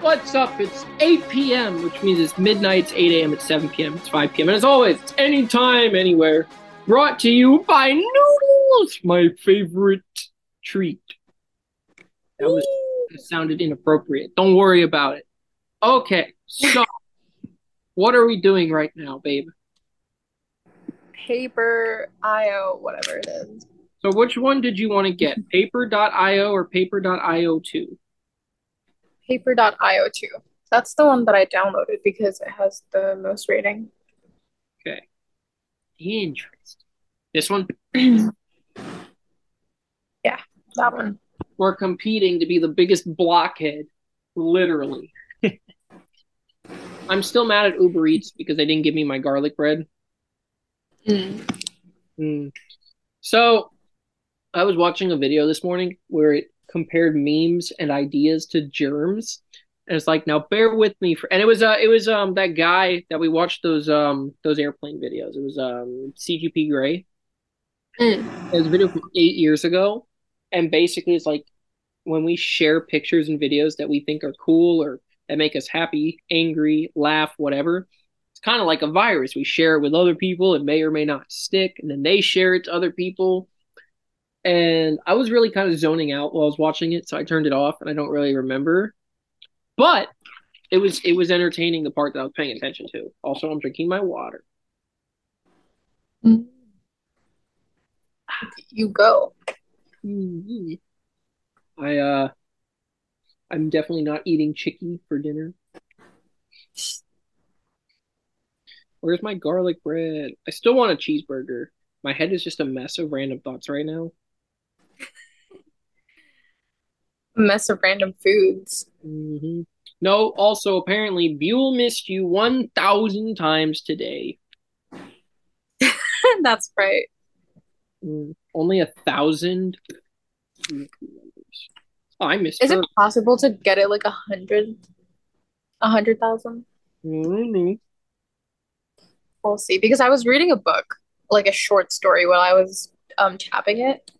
What's up? It's 8 p.m., which means it's midnight, it's 8 a.m., it's 7 p.m., it's 5 p.m., and as always, it's anytime, anywhere. Brought to you by Noodles, my favorite treat. That was that sounded inappropriate. Don't worry about it. Okay, so what are we doing right now, babe? Paper IO, whatever it is. So which one did you want to get? Paper.io or paper.io 2? Paper.io 2. That's the one that I downloaded because it has the most rating. Okay. Interesting. This one? yeah, that one. We're competing to be the biggest blockhead, literally. I'm still mad at Uber Eats because they didn't give me my garlic bread. Mm. Mm. So, I was watching a video this morning where it compared memes and ideas to germs. And it's like, now bear with me for and it was uh it was um that guy that we watched those um those airplane videos. It was um CGP Grey. Mm. It was a video from eight years ago. And basically it's like when we share pictures and videos that we think are cool or that make us happy, angry, laugh, whatever. It's kind of like a virus. We share it with other people, it may or may not stick, and then they share it to other people and I was really kind of zoning out while I was watching it, so I turned it off, and I don't really remember. But it was it was entertaining the part that I was paying attention to. Also, I'm drinking my water. You go. Mm-hmm. I uh, I'm definitely not eating chicky for dinner. Where's my garlic bread? I still want a cheeseburger. My head is just a mess of random thoughts right now. A mess of random foods. Mm-hmm. No, also apparently Buell missed you one thousand times today. That's right. Mm, only a thousand. Oh, I missed. Is her. it possible to get it like a hundred? A hundred thousand? Mm-hmm. We'll see. Because I was reading a book, like a short story, while I was um tapping it,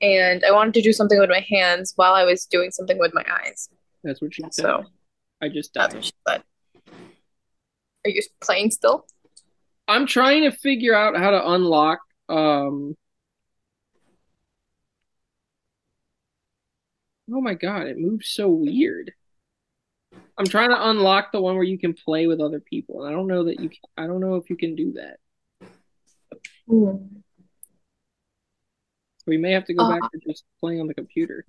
and I wanted to do something with my hands while I was doing something with my eyes. That's what she said. So I just that's what she said. Are you playing still? I'm trying to figure out how to unlock. Um. Oh my god! It moves so weird. I'm trying to unlock the one where you can play with other people, and I don't know that you. Can, I don't know if you can do that. Hmm. We may have to go Uh, back to just playing on the computer.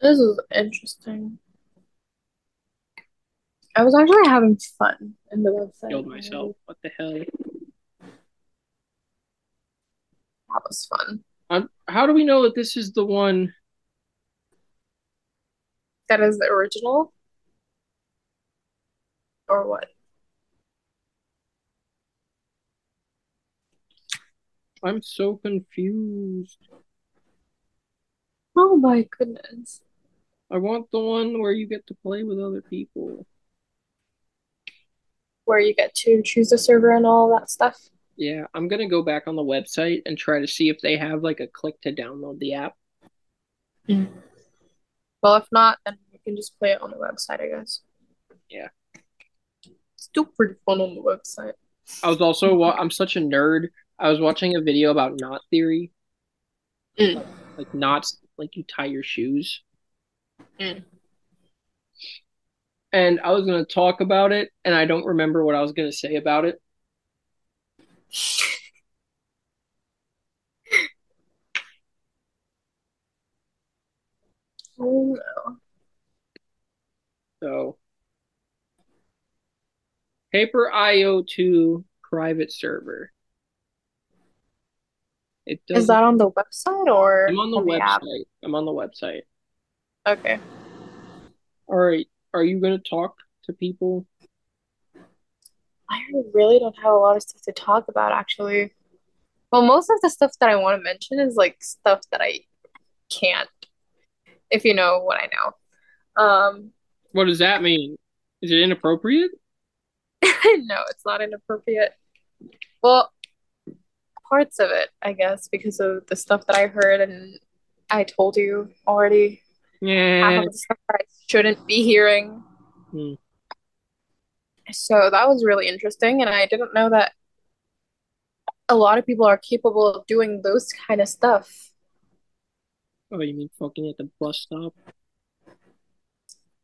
This is interesting. I was actually having fun in the website. Killed myself. What the hell? That was fun. Um, how do we know that this is the one? That is the original? Or what? I'm so confused. Oh my goodness. I want the one where you get to play with other people. Where you get to choose the server and all that stuff. Yeah, I'm gonna go back on the website and try to see if they have like a click to download the app. Hmm. Well, if not, then you can just play it on the website, I guess. Yeah. Still pretty fun on the website. I was also wa- I'm such a nerd. I was watching a video about knot theory, Mm. like knots, like you tie your shoes. Mm. And I was gonna talk about it, and I don't remember what I was gonna say about it. Oh no. So, Paper IO2 private server. It Is does. that on the website or I'm on the on app? website. I'm on the website. Okay. All right. Are you gonna talk to people? I really don't have a lot of stuff to talk about, actually. Well, most of the stuff that I want to mention is like stuff that I can't, if you know what I know. Um, What does that mean? Is it inappropriate? no, it's not inappropriate. Well, parts of it, I guess, because of the stuff that I heard and I told you already. Yeah. of the stuff I shouldn't be hearing. Hmm. So that was really interesting, and I didn't know that a lot of people are capable of doing those kind of stuff. Oh, you mean fucking at the bus stop?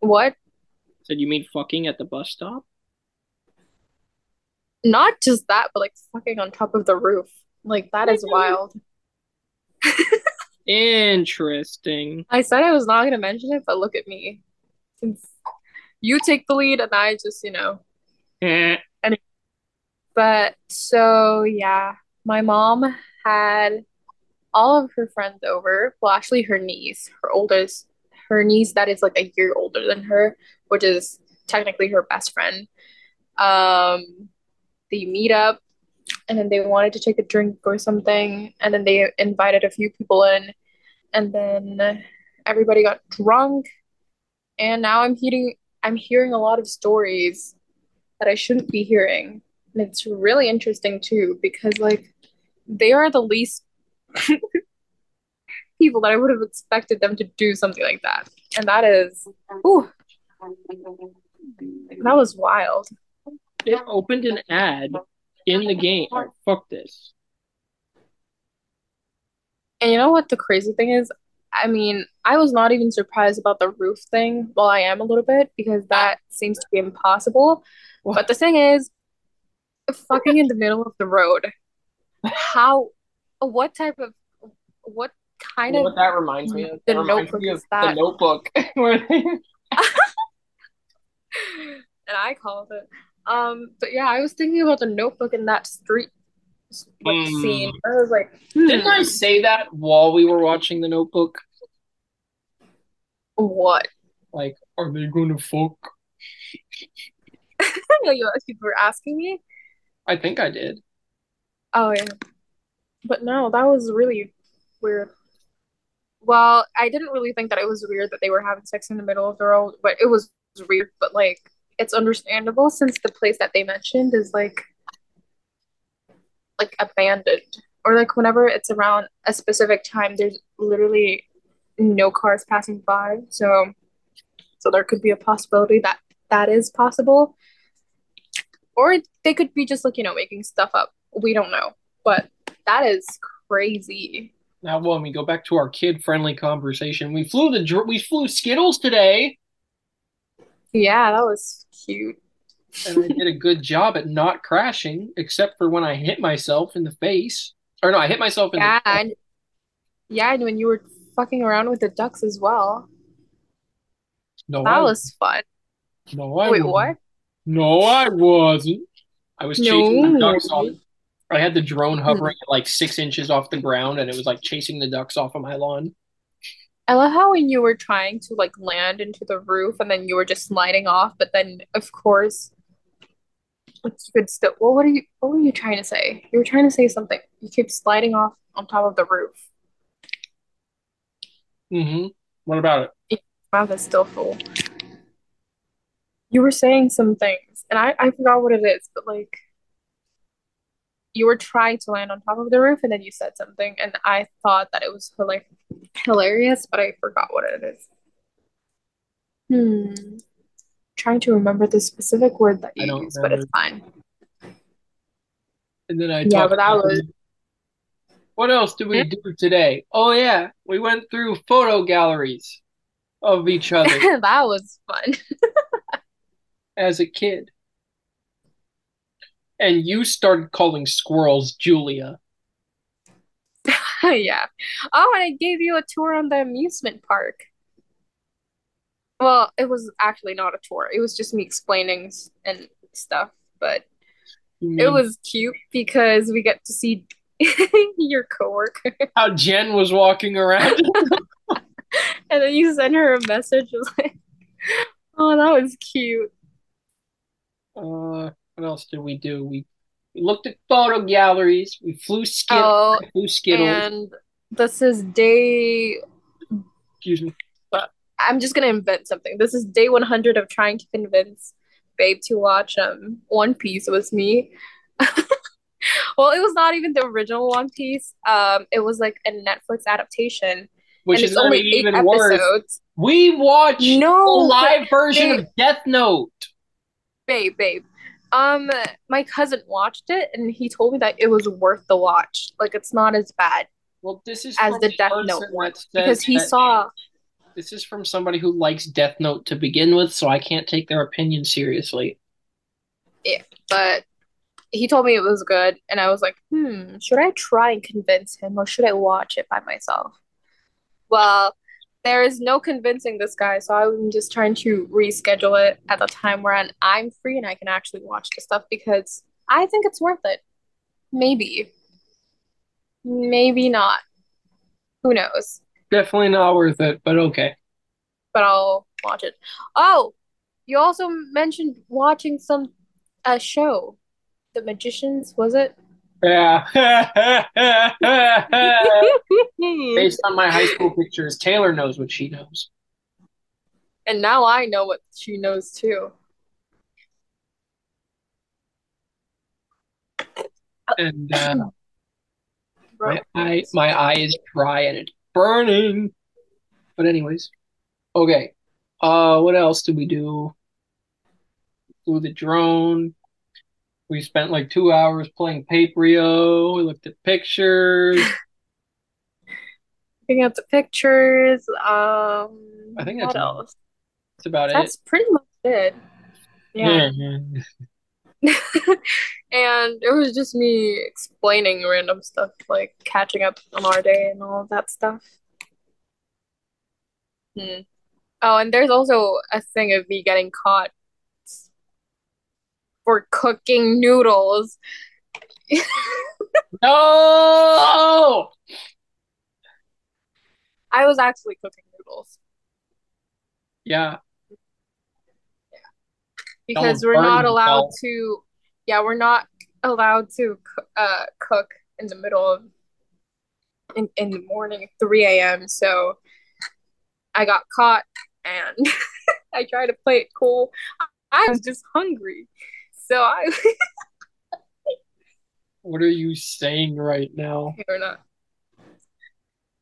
What? Said you mean fucking at the bus stop? Not just that, but like fucking on top of the roof. Like that is wild. Interesting. I said I was not gonna mention it, but look at me. Since you take the lead and I just, you know. Eh. But so yeah, my mom had all of her friends over. Well, actually her niece, her oldest, her niece that is like a year older than her, which is technically her best friend. Um, they meet up and then they wanted to take a drink or something, and then they invited a few people in, and then everybody got drunk, and now I'm hearing I'm hearing a lot of stories that I shouldn't be hearing. And it's really interesting too, because like they are the least people that I would have expected them to do something like that. And that is, ooh, that was wild. It opened an ad in the game. Fuck this. And you know what the crazy thing is? I mean, I was not even surprised about the roof thing. Well, I am a little bit because that seems to be impossible. But the thing is, fucking in the middle of the road. How, what type of, what kind You know of, what that reminds me of? The reminds Notebook me of the that. notebook. and I called it. Um, but yeah, I was thinking about the notebook in that street like Hmm. scene. I was like, hmm, Didn't I say that while we were watching the notebook? what? Like, are they gonna fuck? you you were asking me? I think I did. Oh yeah. But no, that was really weird. Well, I didn't really think that it was weird that they were having sex in the middle of the road, but it was weird, but like it's understandable since the place that they mentioned is like like abandoned. Or like whenever it's around a specific time, there's literally no cars passing by. So so there could be a possibility that that is possible. Or they could be just like, you know, making stuff up. We don't know. But that is crazy. Now, when we go back to our kid-friendly conversation, we flew the we flew Skittles today, Yeah, that was cute. and I did a good job at not crashing, except for when I hit myself in the face. Or no, I hit myself in Yeah, the. and yeah, and when you were fucking around with the ducks as well. No, That I, was fun. no, I Wait, wasn't. what? No, I wasn't. I was chasing the ducks off. I had the drone hovering like six inches off the ground, and it was like chasing the ducks off of my lawn. I love how when you were trying to like land into the roof and then you were just sliding off, but then of course you could still what are you what were you trying to say? You were trying to say something. You keep sliding off on top of the roof. Mm-hmm. What about it? Mouth is still full. You were saying some things, and I, I forgot what it is, but like you were trying to land on top of the roof and then you said something, and I thought that it was for like hilarious, but I forgot what it is. Hmm. Trying to remember the specific word that you don't used, but it's fine. And then I Yeah, talked but that was What else did we Hmm? do today? Oh yeah, we went through photo galleries of each other that was fun. as a kid. And you started calling squirrels Julia. yeah. Oh, and I gave you a tour on the amusement park. Well, it was actually not a tour. It was just me explaining and stuff, but You it was cute because we get to see your coworker, how Jen was walking around. and then you send her a message was like, "Oh, that was cute." Uh, what else did we do? We, we looked at photo galleries. We flew Skittles. Oh, flew Skittles. and this is day. Excuse me. I'm just gonna invent something. This is day 100 of trying to convince Babe to watch um One Piece with me. Well, it was not even the original One Piece. Um, it was like a Netflix adaptation, which and is only eight even worse. episodes. We watched No, a live version babe. of Death Note. babe, babe. Um, my cousin watched it and he told me that it was worth the watch. Like it's not as bad Well, this is as the Death Note one because he saw. This is from somebody who likes Death Note to begin with, so I can't take their opinion seriously. Yeah, but he told me it was good, and I was like, hmm, should I try and convince him or should I watch it by myself? Well, there is no convincing this guy, so I'm just trying to reschedule it at the time where I'm free and I can actually watch the stuff because I think it's worth it. Maybe. Maybe not. Who knows? Definitely not worth it, but okay. But I'll watch it. Oh, you also mentioned watching some a show. The Magicians, was it? Yeah. Based on my high school pictures, Taylor knows what she knows. And now I know what she knows too. And uh, my eye, my eye is dry and it's burning. But anyways, okay. Uh, what else did we do? Flew the drone. We spent like two hours playing Paper.io. We looked at pictures. Looking at the pictures. Um, I think that's else? That's about it. That's pretty much it. it. Yeah. And it was just me explaining random stuff, like catching up on our day and all of that stuff. Hmm. Oh, and there's also a thing of me getting caught for cooking noodles. No! I was actually cooking noodles Yeah. yeah. because we're not allowed to, yeah, we're not allowed to uh, cook in the middle of in, in the morning, 3 a.m. So I got caught and I tried to play it cool. I was just hungry. So I What are you saying right now? or not.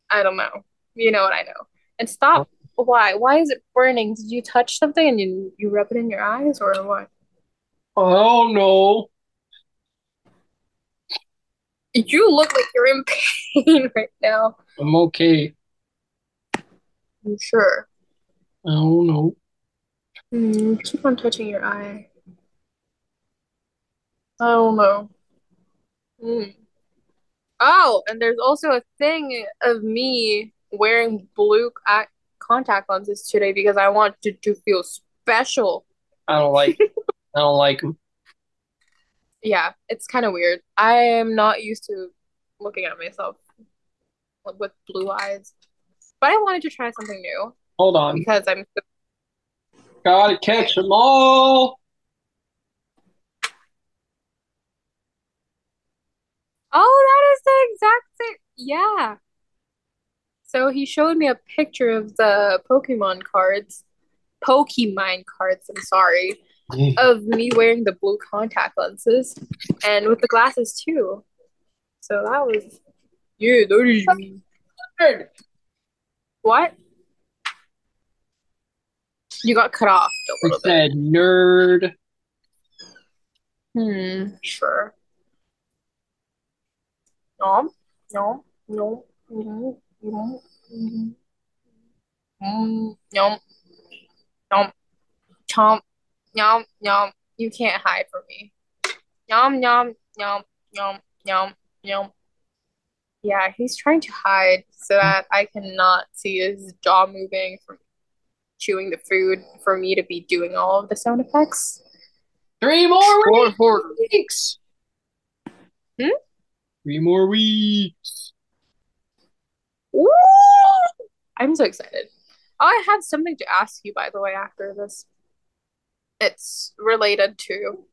I don't know. You know what I know. And stop. Why? Why is it burning? Did you touch something and you you rub it in your eyes or what? Oh no. You look like you're in pain right now. I'm okay. I'm sure. Oh no. Hmm, keep on touching your eye. I don't know. Hmm. Oh, and there's also a thing of me wearing blue eye contact lenses today because I want to, to feel special. I don't like I don't like them. Yeah, it's kind of weird. I am not used to looking at myself with blue eyes. But I wanted to try something new Hold on. because I'm Gotta catch them all. Oh, that is the exact same. Yeah. So he showed me a picture of the Pokemon cards, Pokemon cards, I'm sorry, of me wearing the blue contact lenses and with the glasses too. So that was, yeah, that is me. What? You got cut off a I little bit. said nerd. Hmm, sure. No, nhóm nhóm nhóm nhóm nhóm nhóm nhóm chomp nhóm nhóm you can't hide from me Yum, yum, yum, yum, yum, yum. yeah he's trying to hide so that I cannot see his jaw moving from chewing the food for me to be doing all of the sound effects. Three more weeks. Four, weeks. Four. Hmm? Three more weeks. Woo! I'm so excited. Oh, I have something to ask you, by the way, after this. It's related to,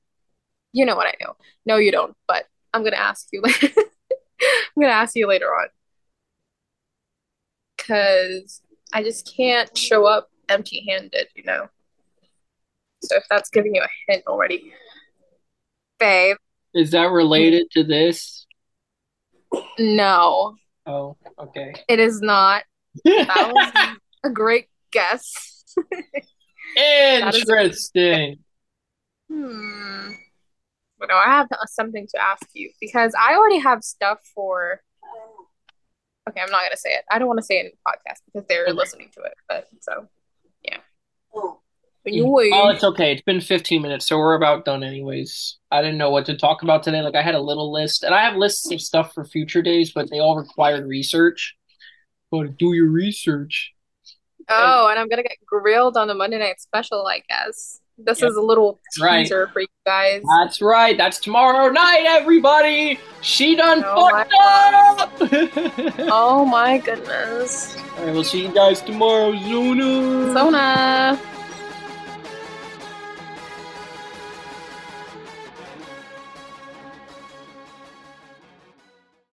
you know what I know. No, you don't, but I'm gonna ask you later. I'm gonna ask you later on. Because I just can't show up empty-handed, you know? So if that's giving you a hint already. Babe, Is that related to this? No, Oh, okay. it is not. That was a great guess. Interesting. Hmm. But no, I have something to ask you because I already have stuff for. Okay, I'm not gonna say it. I don't want to say it in the podcast because they're Okay. listening to it. But so, yeah. Oh, Anyway, oh, it's okay. It's been 15 minutes, so we're about done anyways. I didn't know what to talk about today. Like I had a little list, and I have lists of stuff for future days, but they all required research. But do your research. oh, and I'm gonna get grilled on the Monday night special. I guess this Yep. is a little Right. teaser for you guys. That's right. That's tomorrow night, everybody. She done Oh fucked up. Oh my goodness, All right, we'll see you guys tomorrow, Zuna. Sona.